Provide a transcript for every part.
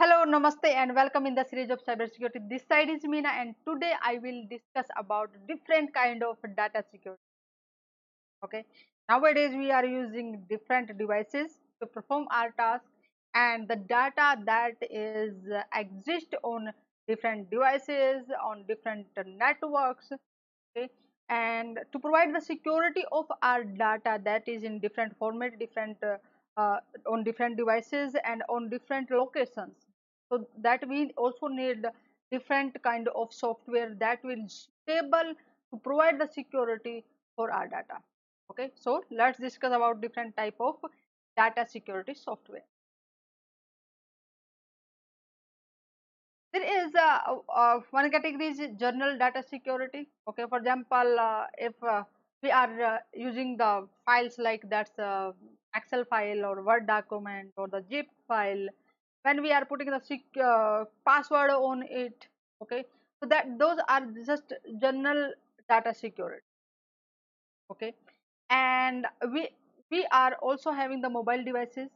Hello, Namaste and welcome in the series of cybersecurity. This side is Meena and today I will discuss about different kind of data security. Okay, nowadays we are using different devices to perform our task and the data that is uh, exist on different devices on different networks okay and to provide the security of our data that is in different format different uh, uh, on different devices and on different locations so that we also need different kind of software that will stable to provide the security for our data. Okay so let's discuss about different type of data security software. There is uh, one category is journal data security. Okay for example uh, if uh, we are uh, using the files like that's a excel file or word document or the zip file when we are putting the uh, password on it okay? So that those are just general data security okay? And we we are also having the mobile devices.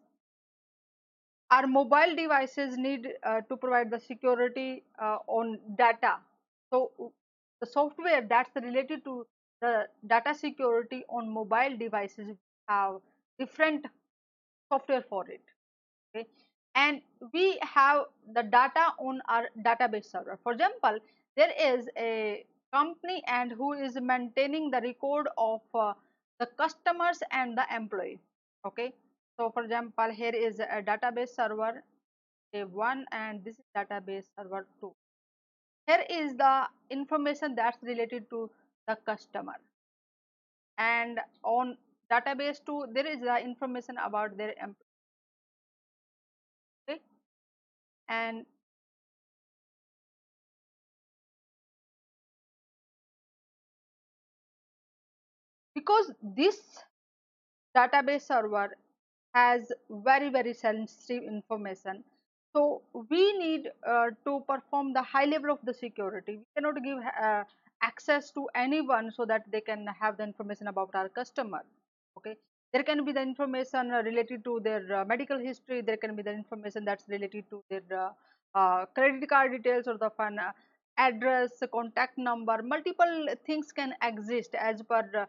Our mobile devices need uh, to provide the security uh, on data. So the software that's related to the data security on mobile devices have different software for it okay and we have the data on our database server. For example there is a company and who is maintaining the record of uh, the customers and the employee. Okay? So for example here is a database server a1 and this is database server 2 here is the information that's related to the customer. And on database 2 there is the information about their employee and because this database server has very very sensitive information so we need uh, to perform the high level of the security. We cannot give uh, access to anyone so that they can have the information about our customer okay there can be the information uh, related to their uh, medical history. There can be the information that's related to their uh, credit card details or the fun address contact number. Multiple things can exist as per the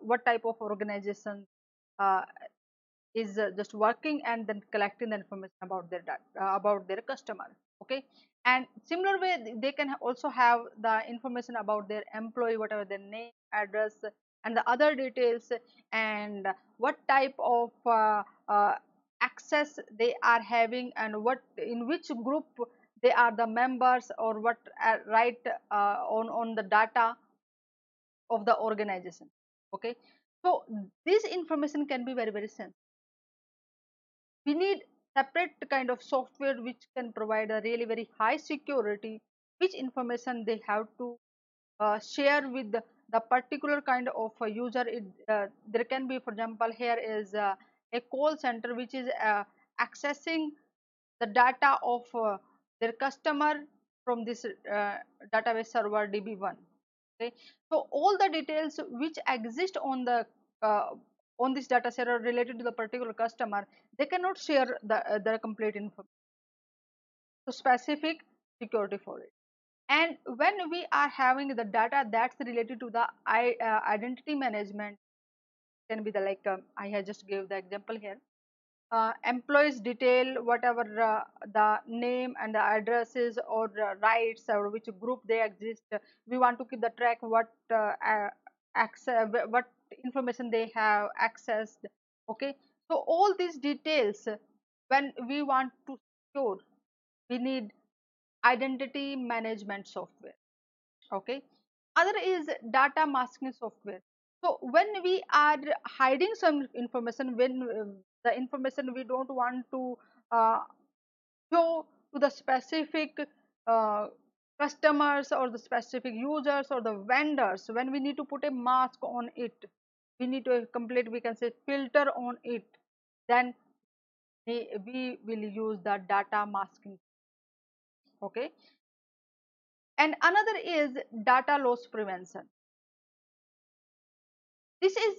what type of organization uh, is uh, just working and then collecting the information about their uh, about their customer. Okay? And similar way they can also have the information about their employee whatever their name address and the other details and what type of uh, uh, access they are having and what in which group they are the members or what uh, right on on the data of the organization. Okay? So this information can be very very sensitive we need separate kind of software which can provide a really very high security which information they have to uh, share with the, the, particular kind of user it, uh, there can be for example here is uh, a call center which is uh, accessing the data of uh, their customer from this uh, database server db1 okay? So all the details which exist on the on this data are related to the particular customer they cannot share the, uh, the complete information. So specific security for it and when we are having the data that's related to the uh, identity management can be the like um, i have just gave the example here. Uh, employees detail whatever uh, the name and the addresses or uh, rights or which group they exist we want to keep the track what uh, access what information they have accessed okay? So all these details when we want to store we need identity management software okay? Other is data masking software. So when we are hiding some information when uh, the information we don't want to uh, show to the specific uh, customers or the specific users or the vendors when we need to put a mask on it we need to complete we can say filter on it then we, we will use the data masking okay? And another is data loss prevention. This is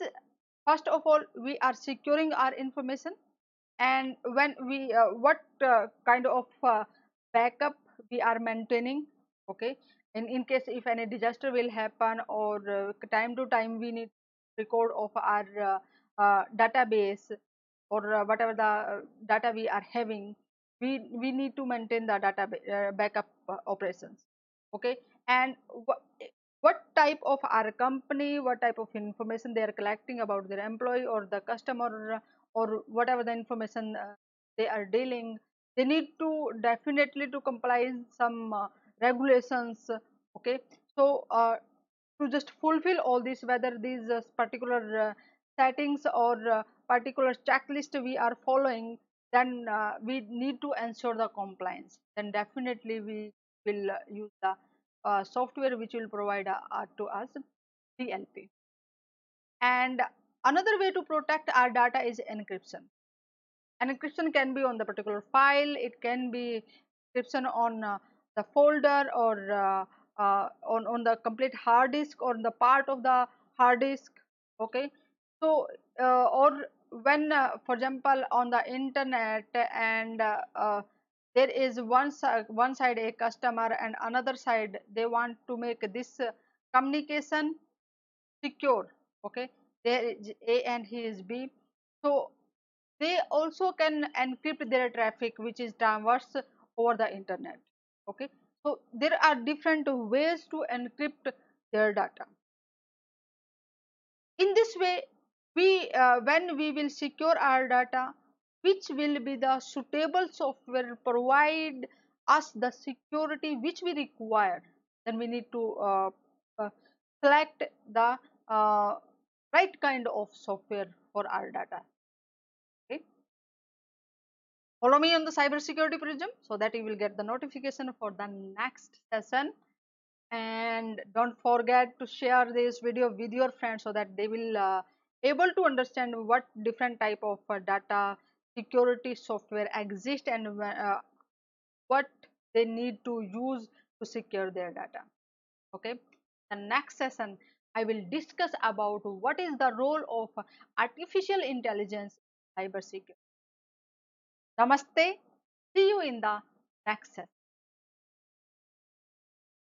first of all we are securing our information and when we uh, what uh, kind of uh, backup we are maintaining okay? In in case if any disaster will happen or uh, time to time we need record of our uh, uh, database or whatever the data we are having we we need to maintain the data uh, backup uh, operations okay? And wh what type of our company what type of information they are collecting about their employee or the customer or whatever the information uh, they are dealing they need to definitely to comply some uh, regulations okay? So uh, to just fulfill all this whether these uh, particular uh, settings or uh, particular checklist we are following then uh, we need to ensure the compliance. Then definitely we will uh, use the uh, software which will provide uh, to us DLP and another way to protect our data is encryption. Encryption can be on the particular file it can be encryption on uh, the folder or uh, on on the complete hard disk or the part of the hard disk okay? So or when uh, for example on the internet and uh, uh, there is one one side a customer and another side they want to make this communication secure okay? There is a and he is b. So they also can encrypt their traffic which is traverse over the internet okay? So there are different ways to encrypt their data. In this way we uh, when we will secure our data which will be the suitable software provide us the security which we require then we need to uh, uh, select the uh, right kind of software for our data. Okay? Follow me on the cybersecurity prism so that you will get the notification for the next session. And don't forget to share this video with your friends so that they will uh, able to understand what different type of uh, data security software exist and uh, what they need to use to secure their data. Okay? The next session i will discuss about what is the role of artificial intelligence in cyber security namaste. See you in the next session